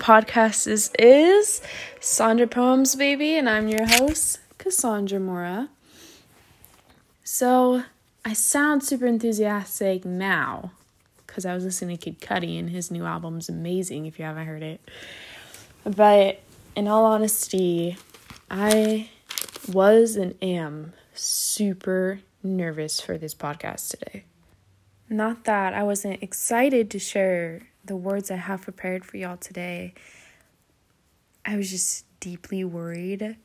podcast this is Sandra Poems, baby, and I'm your host, Cassandra Mora. So, I sound super enthusiastic now because I was listening to Kid Cudi, and his new album's amazing if you haven't heard it. But in all honesty, I was and am super nervous for this podcast today. Not that I wasn't excited to share the words I have prepared for y'all today. I was just deeply worried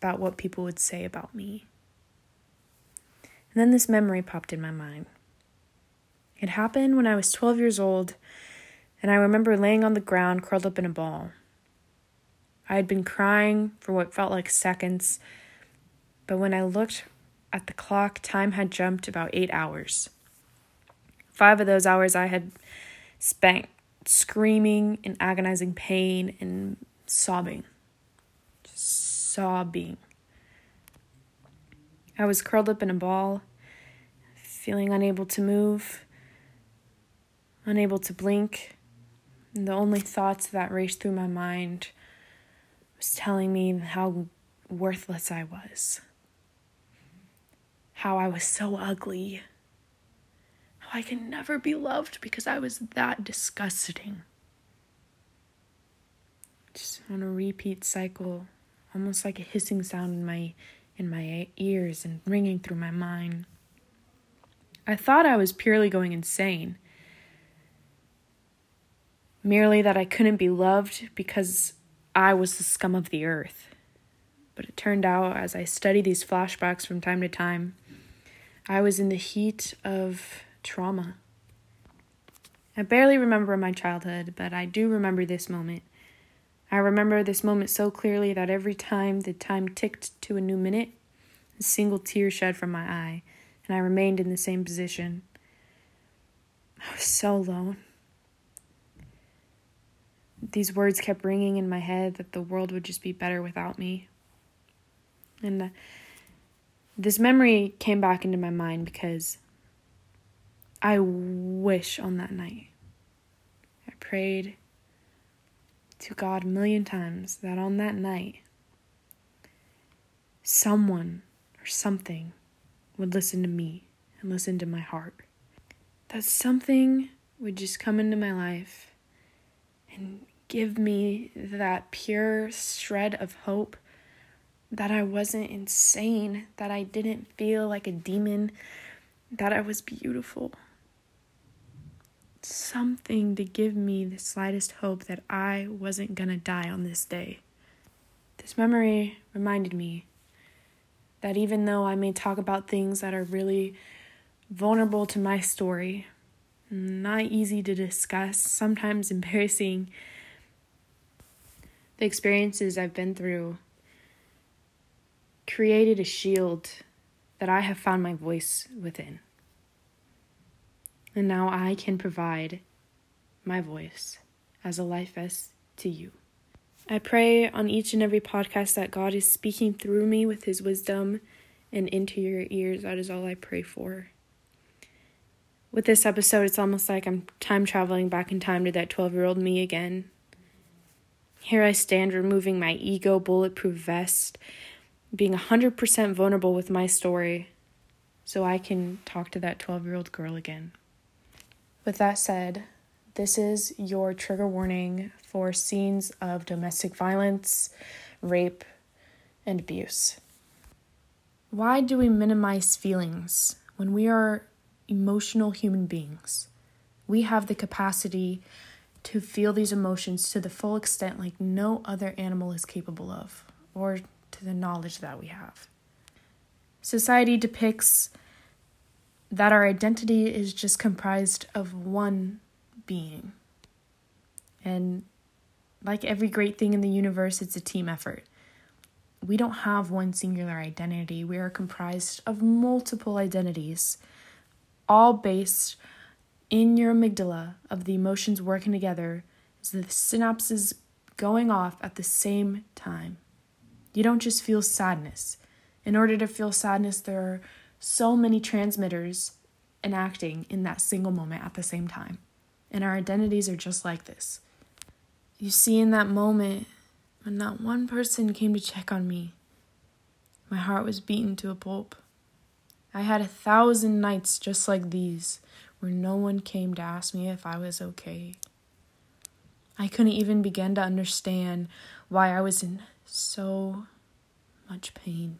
about what people would say about me. And then this memory popped in my mind. It happened when I was 12 years old, and I remember laying on the ground curled up in a ball. I had been crying for what felt like seconds, but when I looked at the clock, time had jumped about eight hours. Five of those hours I had spent screaming in agonizing pain and sobbing. Just sobbing. I was curled up in a ball, feeling unable to move, unable to blink. And the only thoughts that raced through my mind was telling me how worthless I was, how I was so ugly I can never be loved because I was that disgusting. Just on a repeat cycle, almost like a hissing sound in my in my ears and ringing through my mind. I thought I was purely going insane. Merely that I couldn't be loved because I was the scum of the earth. But it turned out, as I studied these flashbacks from time to time, I was in the heat of trauma. I barely remember my childhood, but I do remember this moment. I remember this moment so clearly that every time the time ticked to a new minute, a single tear shed from my eye, and I remained in the same position. I was so alone. These words kept ringing in my head that the world would just be better without me. And uh, this memory came back into my mind because I wish on that night, I prayed to God a million times that on that night, someone or something would listen to me and listen to my heart. That something would just come into my life and give me that pure shred of hope that I wasn't insane, that I didn't feel like a demon, that I was beautiful something to give me the slightest hope that I wasn't gonna die on this day. This memory reminded me that even though I may talk about things that are really vulnerable to my story, not easy to discuss, sometimes embarrassing, the experiences I've been through created a shield that I have found my voice within. And now I can provide my voice as a life vest to you. I pray on each and every podcast that God is speaking through me with his wisdom and into your ears. That is all I pray for. With this episode, it's almost like I'm time traveling back in time to that 12 year old me again. Here I stand, removing my ego bulletproof vest, being 100% vulnerable with my story, so I can talk to that 12 year old girl again. With that said, this is your trigger warning for scenes of domestic violence, rape, and abuse. Why do we minimize feelings when we are emotional human beings? We have the capacity to feel these emotions to the full extent like no other animal is capable of, or to the knowledge that we have. Society depicts that our identity is just comprised of one being. And like every great thing in the universe, it's a team effort. We don't have one singular identity. We are comprised of multiple identities, all based in your amygdala of the emotions working together as the synapses going off at the same time. You don't just feel sadness. In order to feel sadness, there are so many transmitters enacting in that single moment at the same time. And our identities are just like this. You see, in that moment, when not one person came to check on me, my heart was beaten to a pulp. I had a thousand nights just like these where no one came to ask me if I was okay. I couldn't even begin to understand why I was in so much pain.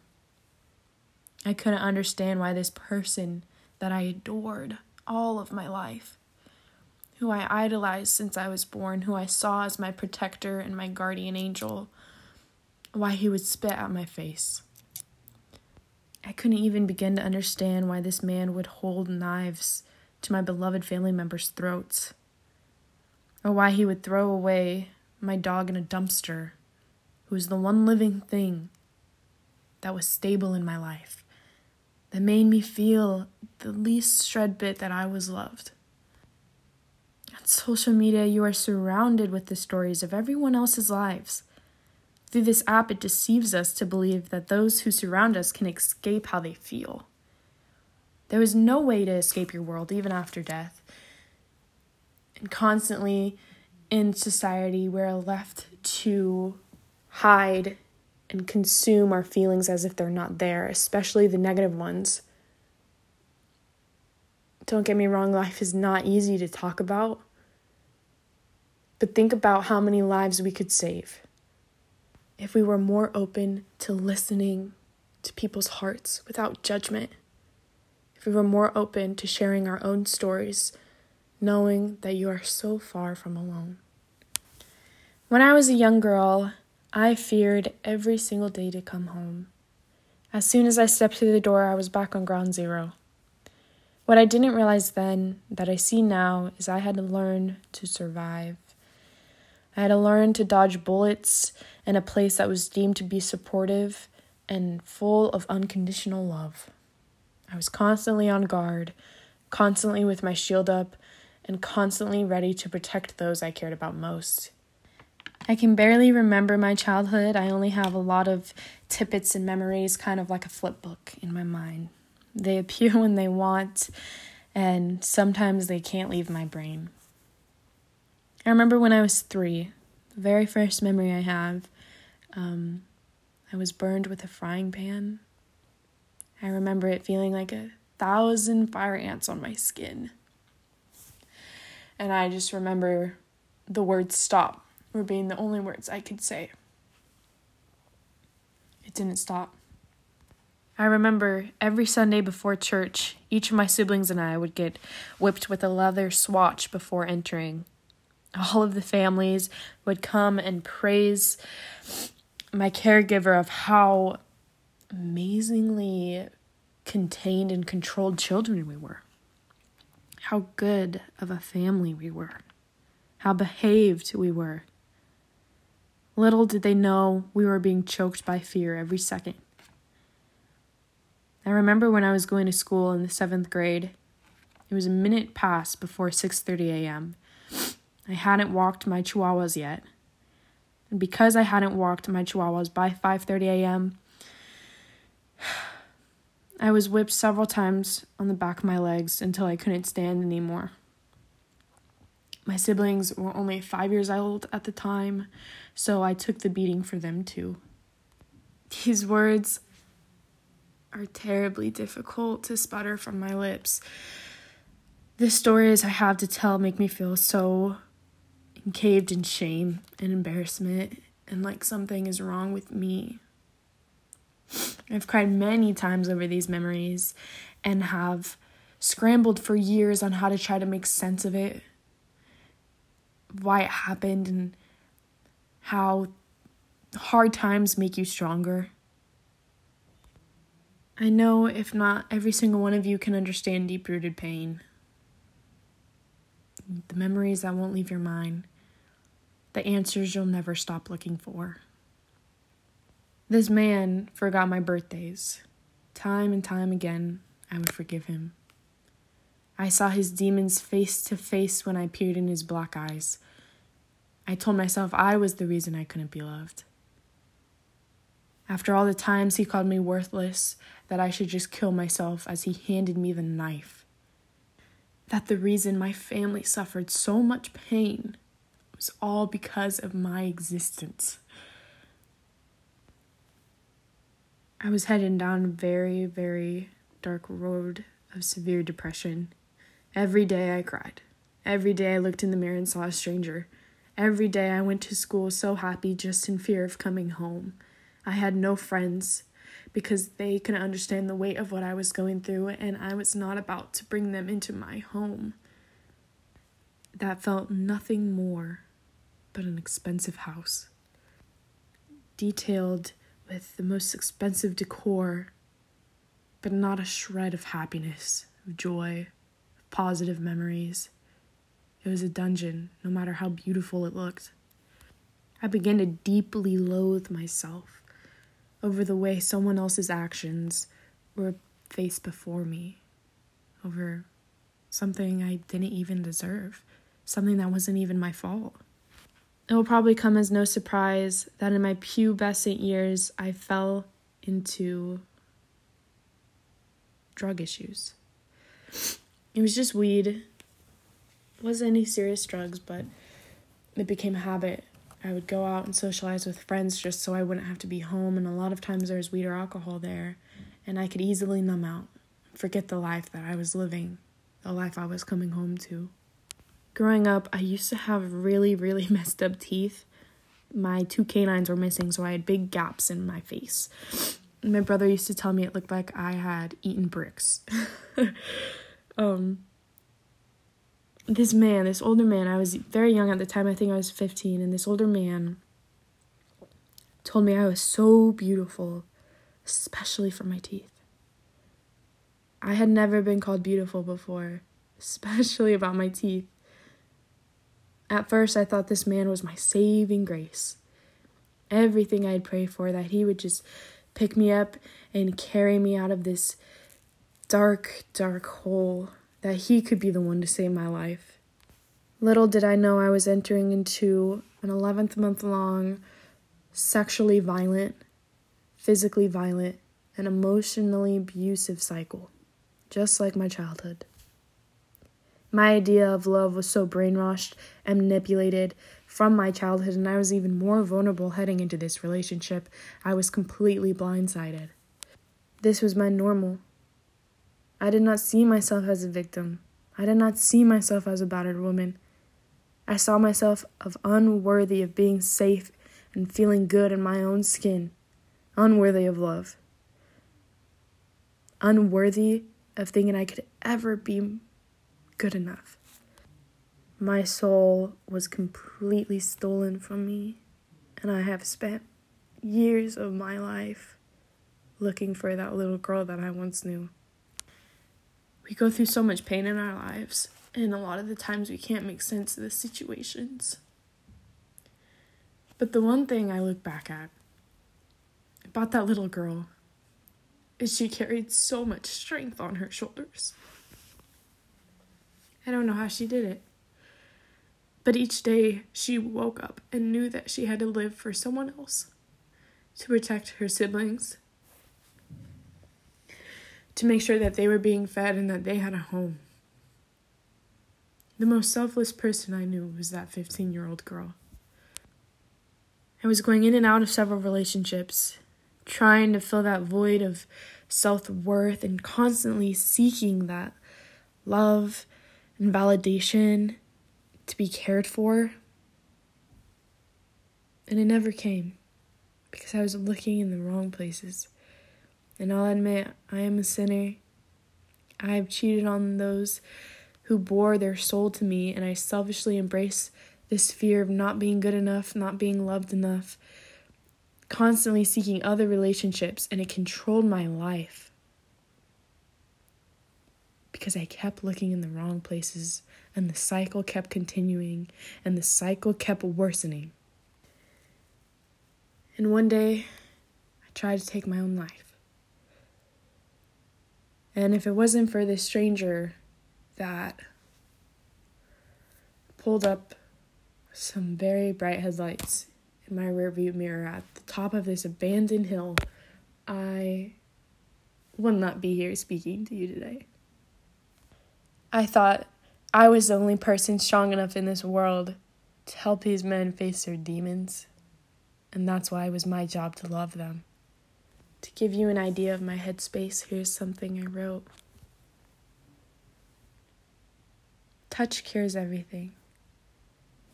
I couldn't understand why this person that I adored all of my life, who I idolized since I was born, who I saw as my protector and my guardian angel, why he would spit at my face. I couldn't even begin to understand why this man would hold knives to my beloved family members' throats, or why he would throw away my dog in a dumpster, who was the one living thing that was stable in my life, that made me feel the least shred bit that I was loved. On social media, you are surrounded with the stories of everyone else's lives. Through this app, it deceives us to believe that those who surround us can escape how they feel. There is no way to escape your world, even after death. And constantly in society, we're left to hide and consume our feelings as if they're not there, especially the negative ones. Don't get me wrong, life is not easy to talk about. But think about how many lives we could save if we were more open to listening to people's hearts without judgment if we were more open to sharing our own stories, knowing that you are so far from alone. When I was a young girl, I feared every single day to come home. As soon as I stepped through the door, I was back on ground zero. What I didn't realize then, that I see now, is I had to learn to survive. I had to learn to dodge bullets in a place that was deemed to be supportive and full of unconditional love. I was constantly on guard, constantly with my shield up, and constantly ready to protect those I cared about most. I can barely remember my childhood. I only have a lot of tippets and memories, kind of like a flip book in my mind. They appear when they want, and sometimes they can't leave my brain. I remember when I was three, the very first memory I have, um, I was burned with a frying pan I remember it feeling like a thousand fire ants on my skin. And I just remember the word stop were being the only words I could say. It didn't stop. I remember every Sunday before church, each of my siblings and I would get whipped with a leather swatch before entering. All of the families would come and praise my caregiver of how amazingly contained and controlled children we were. How good of a family we were. How behaved we were. Little did they know we were being choked by fear every second. I remember when I was going to school in the 7th grade. It was a minute past before 6:30 a.m. I hadn't walked my chihuahuas yet. And because I hadn't walked my chihuahuas by 5:30 a.m., I was whipped several times on the back of my legs until I couldn't stand anymore. My siblings were only five years old at the time, so I took the beating for them too. These words are terribly difficult to sputter from my lips. The stories I have to tell make me feel so encaved in shame and embarrassment and like something is wrong with me. I've cried many times over these memories and have scrambled for years on how to try to make sense of it, why it happened, and how hard times make you stronger. I know if not every single one of you can understand deep rooted pain, the memories that won't leave your mind, the answers you'll never stop looking for. This man forgot my birthdays. Time and time again, I would forgive him. I saw his demons face to face when I peered in his black eyes. I told myself I was the reason I couldn't be loved. After all the times he called me worthless, that I should just kill myself as he handed me the knife. that the reason my family suffered so much pain was all because of my existence. I was heading down a very, very dark road of severe depression. Every day I cried. Every day I looked in the mirror and saw a stranger. Every day I went to school so happy, just in fear of coming home. I had no friends because they couldn't understand the weight of what I was going through, and I was not about to bring them into my home. That felt nothing more but an expensive house. Detailed with the most expensive decor, but not a shred of happiness, of joy, positive memories. It was a dungeon, no matter how beautiful it looked. I began to deeply loathe myself over the way someone else's actions were faced before me, over something I didn't even deserve, something that wasn't even my fault. It will probably come as no surprise that in my pubescent years, I fell into drug issues. It was just weed. It wasn't any serious drugs, but it became a habit. I would go out and socialize with friends just so I wouldn't have to be home, and a lot of times there was weed or alcohol there, and I could easily numb out, forget the life that I was living, the life I was coming home to. Growing up, I used to have really, really messed up teeth. My two canines were missing, so I had big gaps in my face. My brother used to tell me it looked like I had eaten bricks. um, this man, this older man, I was very young at the time, I think I was 15, and this older man told me I was so beautiful, especially for my teeth. I had never been called beautiful before, especially about my teeth. At first, I thought this man was my saving grace. Everything I'd pray for, that he would just pick me up and carry me out of this dark, dark hole, that he could be the one to save my life. Little did I know I was entering into an 11th month long, sexually violent, physically violent, and emotionally abusive cycle, just like my childhood. My idea of love was so brainwashed and manipulated from my childhood, and I was even more vulnerable heading into this relationship. I was completely blindsided. This was my normal. I did not see myself as a victim. I did not see myself as a battered woman. I saw myself of unworthy of being safe and feeling good in my own skin, unworthy of love, unworthy of thinking I could ever be good enough. My soul was completely stolen from me, and I have spent years of my life looking for that little girl that I once knew. We go through so much pain in our lives, and a lot of the times we can't make sense of the situations. But the one thing I look back at about that little girl is she carried so much strength on her shoulders. I don't know how she did it. But each day she woke up and knew that she had to live for someone else to protect her siblings, to make sure that they were being fed and that they had a home. The most selfless person I knew was that 15 year old girl. I was going in and out of several relationships, trying to fill that void of self worth and constantly seeking that love and validation to be cared for. And it never came because I was looking in the wrong places. And I'll admit, I am a sinner. I have cheated on those who bore their soul to me, and I selfishly embrace this fear of not being good enough, not being loved enough, constantly seeking other relationships, and it controlled my life because I kept looking in the wrong places and the cycle kept continuing and the cycle kept worsening. And one day, I tried to take my own life. And if it wasn't for this stranger that pulled up some very bright headlights in my rearview mirror at the top of this abandoned hill, I would not be here speaking to you today. I thought I was the only person strong enough in this world to help these men face their demons. And that's why it was my job to love them. To give you an idea of my headspace, here's something I wrote Touch cures everything.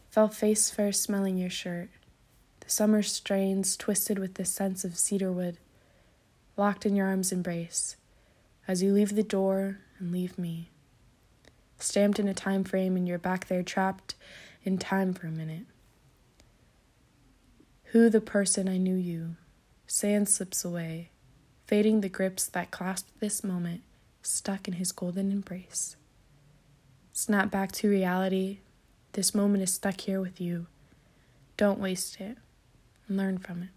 Fell face first smelling your shirt. The summer strains twisted with the sense of cedarwood. Locked in your arms' embrace. As you leave the door and leave me. Stamped in a time frame and you're back there trapped in time for a minute. Who the person I knew you? Sand slips away, fading the grips that clasped this moment, stuck in his golden embrace. Snap back to reality. This moment is stuck here with you. Don't waste it. Learn from it.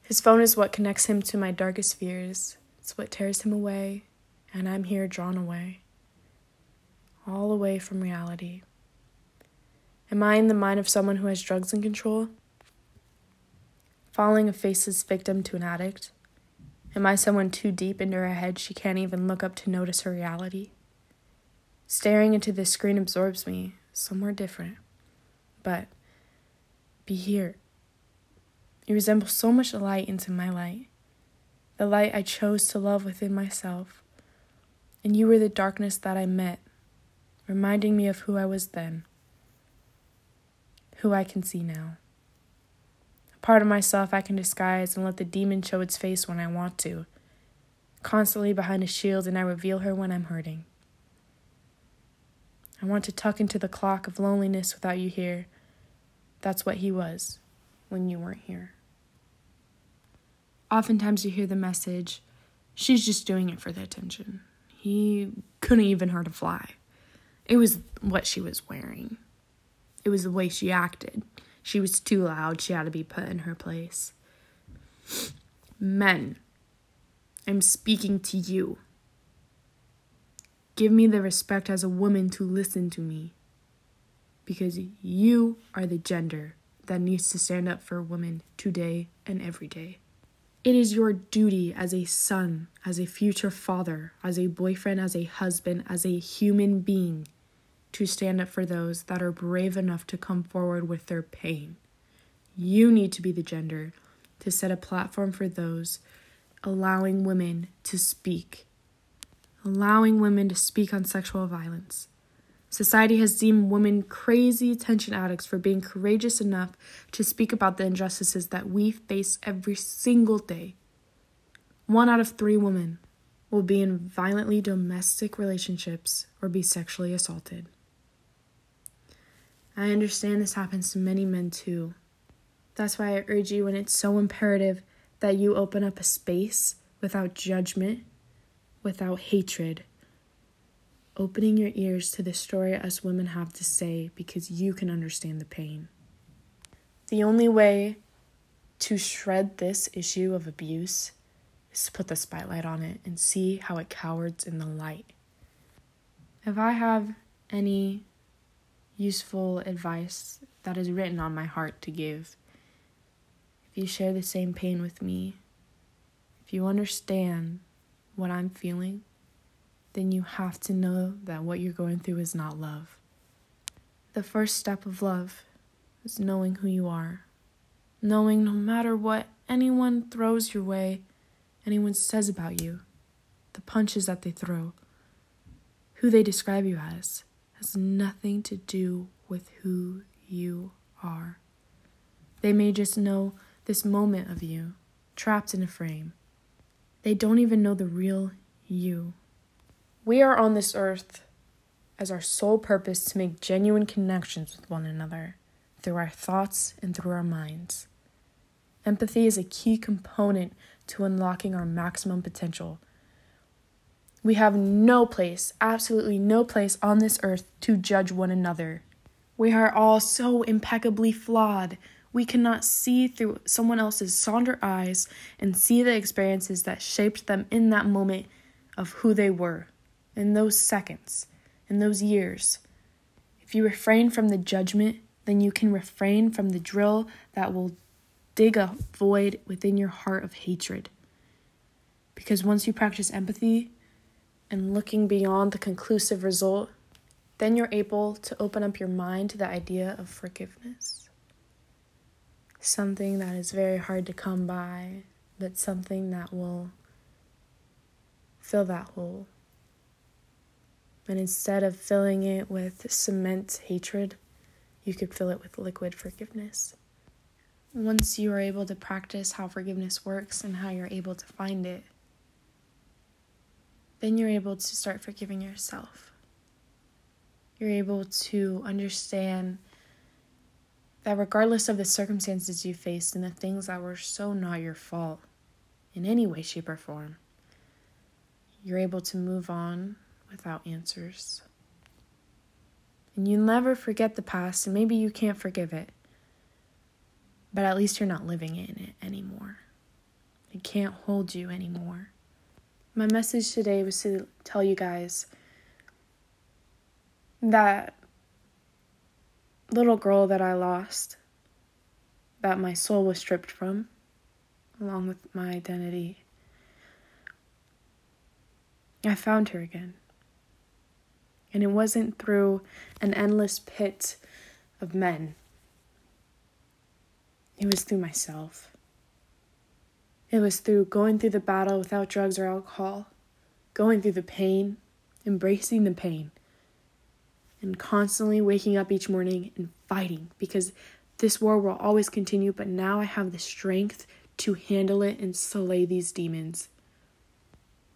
His phone is what connects him to my darkest fears. It's what tears him away, and I'm here drawn away. All away from reality. Am I in the mind of someone who has drugs in control? Falling a faceless victim to an addict? Am I someone too deep into her head she can't even look up to notice her reality? Staring into this screen absorbs me, somewhere different. But be here. You resemble so much light into my light, the light I chose to love within myself. And you were the darkness that I met, reminding me of who I was then who I can see now. Part of myself I can disguise and let the demon show its face when I want to. Constantly behind a shield, and I reveal her when I'm hurting. I want to tuck into the clock of loneliness without you here. That's what he was when you weren't here. Oftentimes you hear the message, she's just doing it for the attention. He couldn't even hurt a fly. It was what she was wearing. It was the way she acted. She was too loud. She had to be put in her place. Men, I'm speaking to you. Give me the respect as a woman to listen to me. Because you are the gender that needs to stand up for women today and every day. It is your duty as a son, as a future father, as a boyfriend, as a husband, as a human being to stand up for those that are brave enough to come forward with their pain. You need to be the gender to set a platform for those allowing women to speak, allowing women to speak on sexual violence. Society has deemed women crazy attention addicts for being courageous enough to speak about the injustices that we face every single day. One out of three women will be in violently domestic relationships or be sexually assaulted. I understand this happens to many men too. That's why I urge you when it's so imperative that you open up a space without judgment, without hatred. Opening your ears to the story us women have to say because you can understand the pain. The only way to shred this issue of abuse is to put the spotlight on it and see how it cowers in the light. If I have any useful advice that is written on my heart to give. If you share the same pain with me, if you understand what I'm feeling, then you have to know that what you're going through is not love. The first step of love is knowing who you are, knowing no matter what anyone throws your way, anyone says about you, the punches that they throw, who they describe you as has nothing to do with who you are. They may just know this moment of you, trapped in a frame. They don't even know the real you. We are on this earth as our sole purpose to make genuine connections with one another through our thoughts and through our minds. Empathy is a key component to unlocking our maximum potential we have no place, absolutely no place on this earth to judge one another. We are all so impeccably flawed. We cannot see through someone else's sonder eyes and see the experiences that shaped them in that moment of who they were, in those seconds, in those years. If you refrain from the judgment, then you can refrain from the drill that will dig a void within your heart of hatred. Because once you practice empathy, and looking beyond the conclusive result, then you're able to open up your mind to the idea of forgiveness. Something that is very hard to come by, but something that will fill that hole. And instead of filling it with cement hatred, you could fill it with liquid forgiveness. Once you are able to practice how forgiveness works and how you're able to find it, then you're able to start forgiving yourself. You're able to understand that regardless of the circumstances you faced and the things that were so not your fault in any way, shape, or form, you're able to move on without answers. And you never forget the past, and maybe you can't forgive it, but at least you're not living in it anymore. It can't hold you anymore. My message today was to tell you guys that little girl that I lost, that my soul was stripped from, along with my identity. I found her again. And it wasn't through an endless pit of men, it was through myself. It was through going through the battle without drugs or alcohol, going through the pain, embracing the pain, and constantly waking up each morning and fighting because this war will always continue, but now I have the strength to handle it and slay these demons.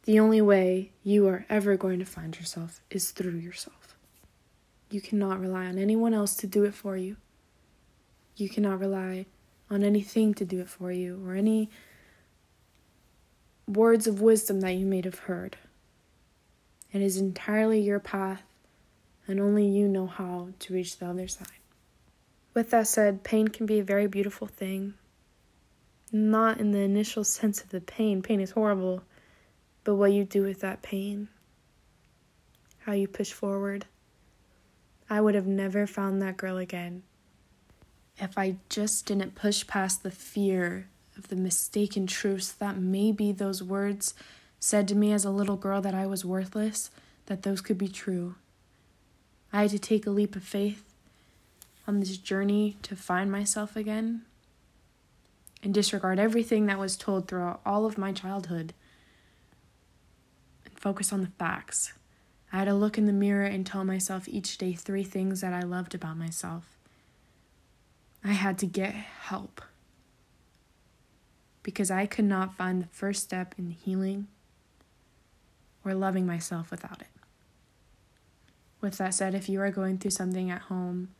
The only way you are ever going to find yourself is through yourself. You cannot rely on anyone else to do it for you. You cannot rely on anything to do it for you or any words of wisdom that you may have heard. It is entirely your path, and only you know how to reach the other side. With that said, pain can be a very beautiful thing. Not in the initial sense of the pain, pain is horrible but what you do with that pain, how you push forward. I would have never found that girl again if I just didn't push past the fear of the mistaken truths that maybe those words said to me as a little girl that I was worthless, that those could be true. I had to take a leap of faith on this journey to find myself again and disregard everything that was told throughout all of my childhood and focus on the facts. I had to look in the mirror and tell myself each day three things that I loved about myself. I had to get help because I could not find the first step in healing or loving myself without it. With that said, if you are going through something at home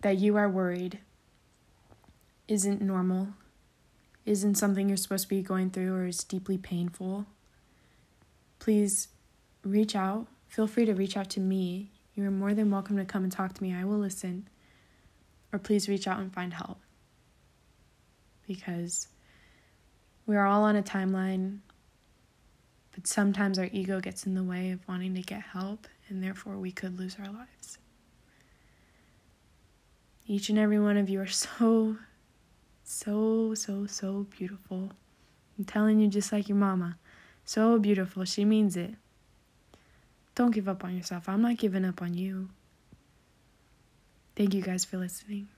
that you are worried isn't normal, isn't something you're supposed to be going through, or is deeply painful, please reach out. Feel free to reach out to me. You are more than welcome to come and talk to me. I will listen. Or please reach out and find help. Because we are all on a timeline, but sometimes our ego gets in the way of wanting to get help, and therefore we could lose our lives. Each and every one of you are so, so, so, so beautiful. I'm telling you, just like your mama. So beautiful. She means it. Don't give up on yourself. I'm not giving up on you. Thank you guys for listening.